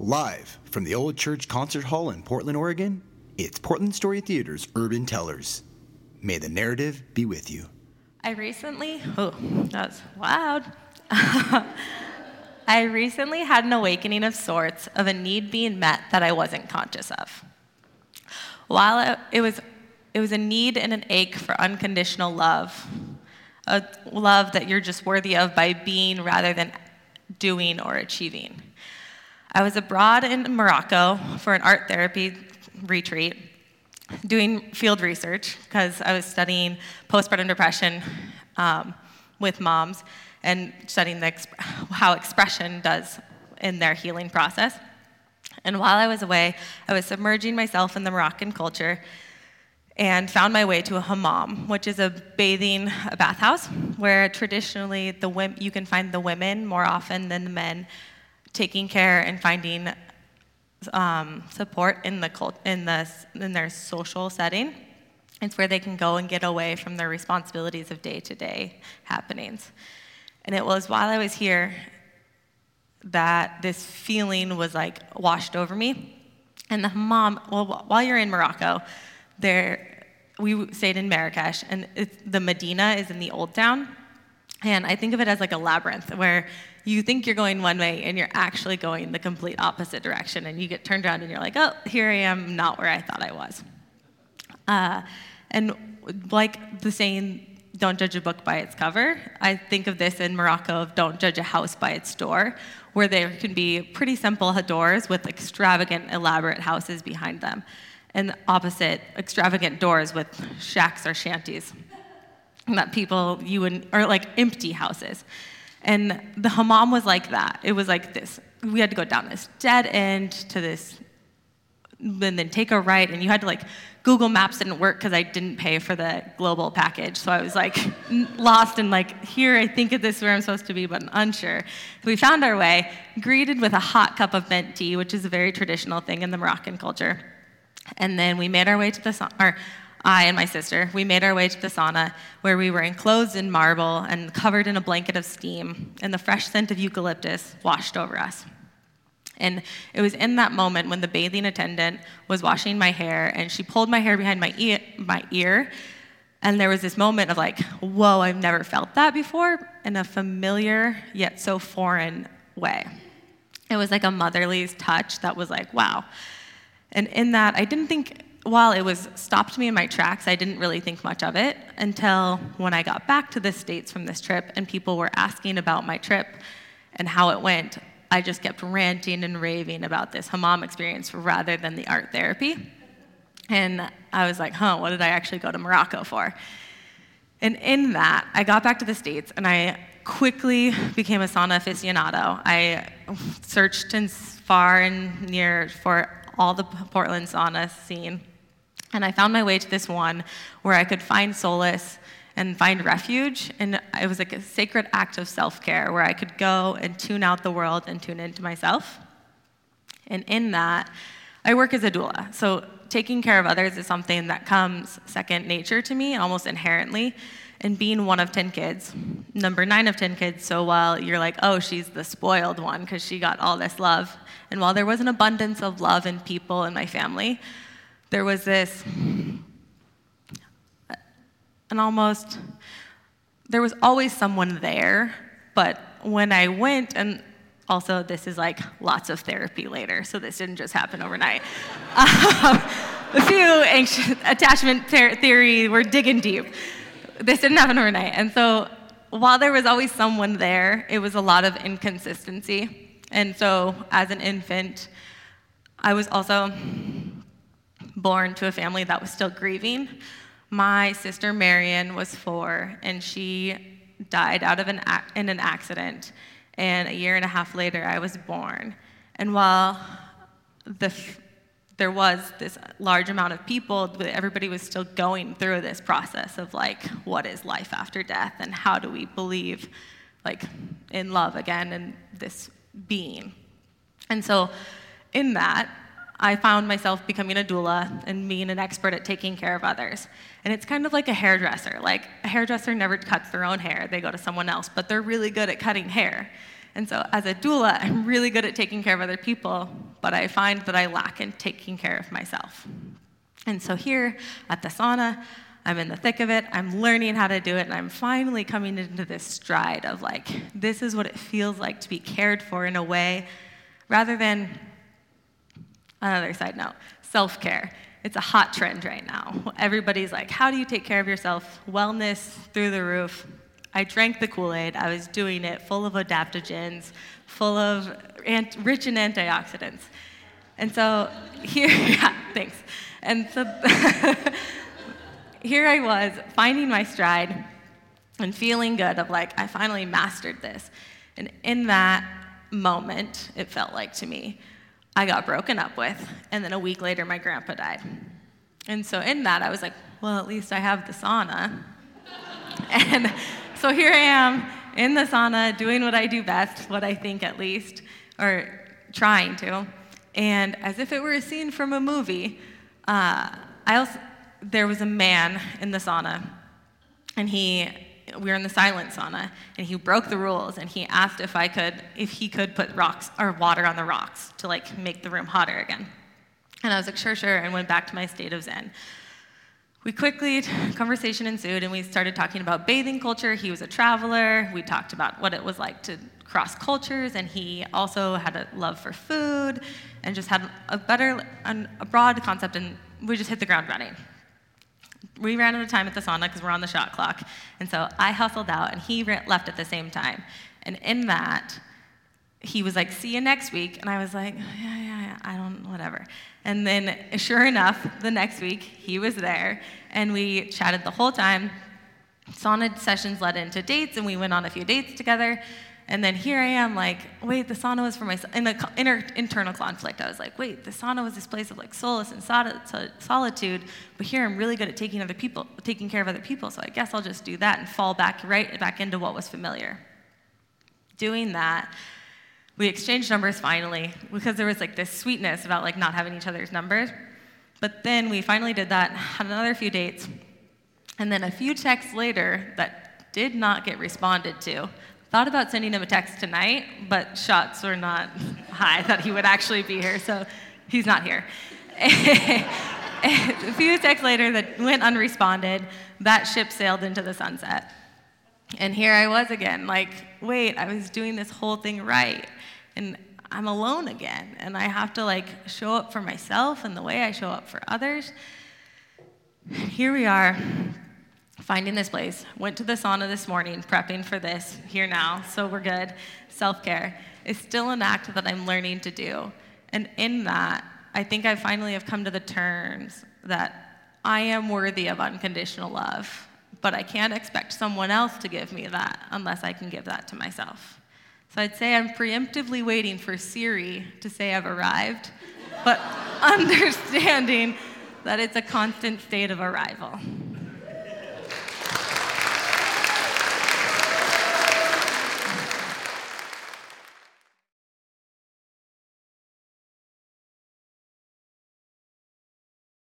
Live from the Old Church Concert Hall in Portland, Oregon, it's Portland Story Theater's Urban Tellers. May the narrative be with you. I recently, oh, that was loud. I recently had an awakening of sorts of a need being met that I wasn't conscious of. While it was, it was a need and an ache for unconditional love, a love that you're just worthy of by being rather than doing or achieving. I was abroad in Morocco for an art therapy retreat, doing field research because I was studying postpartum depression um, with moms and studying exp- how expression does in their healing process. And while I was away, I was submerging myself in the Moroccan culture and found my way to a hammam, which is a bathing a bathhouse where traditionally the you can find the women more often than the men taking care and finding um, support in the cult, in the in their social setting. It's where they can go and get away from their responsibilities of day-to-day happenings. And it was while I was here that this feeling was like washed over me. And the hammam, well, while you're in Morocco, there, we stayed in Marrakesh, and the Medina is in the old town. And I think of it as like a labyrinth where you think you're going one way and you're actually going the complete opposite direction. And you get turned around and you're like, oh, here I am, not where I thought I was. Uh, and like the saying, don't judge a book by its cover. I think of this in Morocco of don't judge a house by its door, where there can be pretty simple doors with extravagant, elaborate houses behind them, and opposite, extravagant doors with shacks or shanties that people you would, or like empty houses. And the hammam was like that. It was like this. We had to go down this dead end to this, and then take a right, and you had to like Google Maps didn't work because I didn't pay for the global package. So I was like lost and like, here, I think this is where I'm supposed to be, but I'm unsure. So we found our way, greeted with a hot cup of mint tea, which is a very traditional thing in the Moroccan culture. And then we made our way to the, or I and my sister, we made our way to the sauna where we were enclosed in marble and covered in a blanket of steam, and the fresh scent of eucalyptus washed over us. And it was in that moment when the bathing attendant was washing my hair and she pulled my hair behind my ear, my ear. And there was this moment of like, whoa, I've never felt that before in a familiar yet so foreign way. It was like a motherly touch that was like, wow. And in that, I didn't think, while it was stopped me in my tracks, I didn't really think much of it until when I got back to the States from this trip and people were asking about my trip and how it went. I just kept ranting and raving about this hammam experience rather than the art therapy. And I was like, huh, what did I actually go to Morocco for? And in that, I got back to the States and I quickly became a sauna aficionado. I searched and far and near for all the Portland sauna scene. And I found my way to this one where I could find solace and find refuge. And it was like a sacred act of self care where I could go and tune out the world and tune into myself. And in that, I work as a doula. So taking care of others is something that comes second nature to me, almost inherently. And being one of 10 kids, number nine of 10 kids, so while you're like, oh, she's the spoiled one because she got all this love, and while there was an abundance of love and people in my family, there was this and almost there was always someone there but when i went and also this is like lots of therapy later so this didn't just happen overnight. Um, a few anxious attachment ter- theory we're digging deep. This didn't happen overnight and so while there was always someone there it was a lot of inconsistency. And so as an infant i was also born to a family that was still grieving my sister Marion was four, and she died out of an in an accident. And a year and a half later, I was born. And while the, there was this large amount of people, everybody was still going through this process of like, what is life after death, and how do we believe, like, in love again and this being. And so, in that, I found myself becoming a doula and being an expert at taking care of others. And it's kind of like a hairdresser. Like, a hairdresser never cuts their own hair, they go to someone else, but they're really good at cutting hair. And so, as a doula, I'm really good at taking care of other people, but I find that I lack in taking care of myself. And so here at the sauna, I'm in the thick of it. I'm learning how to do it, and I'm finally coming into this stride of like, this is what it feels like to be cared for in a way rather than another side note self care. It's a hot trend right now. Everybody's like, how do you take care of yourself? Wellness through the roof. I drank the Kool Aid. I was doing it full of adaptogens, full of ant- rich in antioxidants. And so here, yeah, thanks. And so here I was finding my stride and feeling good of like, I finally mastered this. And in that moment, it felt like to me, I got broken up with. And then a week later, my grandpa died. And so in that, I was like, well, at least I have the sauna. and so here I am in the sauna doing what I do best, what I think at least, or trying to. And as if it were a scene from a movie, uh, I also, there was a man in the sauna, and he, we were in the silent sauna, and he broke the rules, and he asked if I could, if he could put rocks or water on the rocks to like make the room hotter again. And I was like, sure, sure, and went back to my state of zen. We quickly, conversation ensued, and we started talking about bathing culture. He was a traveler. We talked about what it was like to cross cultures, and he also had a love for food and just had a better, a broad concept, and we just hit the ground running. We ran out of time at the sauna because we're on the shot clock, and so I hustled out, and he left at the same time. And in that, he was like, "See you next week," and I was like, "Yeah, yeah, yeah I don't, whatever." And then, sure enough, the next week he was there, and we chatted the whole time. Sauna sessions led into dates, and we went on a few dates together. And then here I am, like, wait, the sauna was for my in the inner internal conflict. I was like, wait, the sauna was this place of like solace and solitude, but here I'm really good at taking other people, taking care of other people. So I guess I'll just do that and fall back right back into what was familiar. Doing that, we exchanged numbers finally because there was like this sweetness about like not having each other's numbers. But then we finally did that, had another few dates, and then a few texts later that did not get responded to Thought about sending him a text tonight, but shots were not high that he would actually be here, so he's not here. a few texts later that went unresponded, that ship sailed into the sunset. And here I was again, like, wait, I was doing this whole thing right. And I'm alone again. And I have to like show up for myself and the way I show up for others. Here we are, finding this place. Went to the sauna this morning, prepping for this here now, so we're good. Self care is still an act that I'm learning to do. And in that, I think I finally have come to the terms that I am worthy of unconditional love, but I can't expect someone else to give me that unless I can give that to myself. So I'd say I'm preemptively waiting for Siri to say I've arrived, but understanding that it's a constant state of arrival.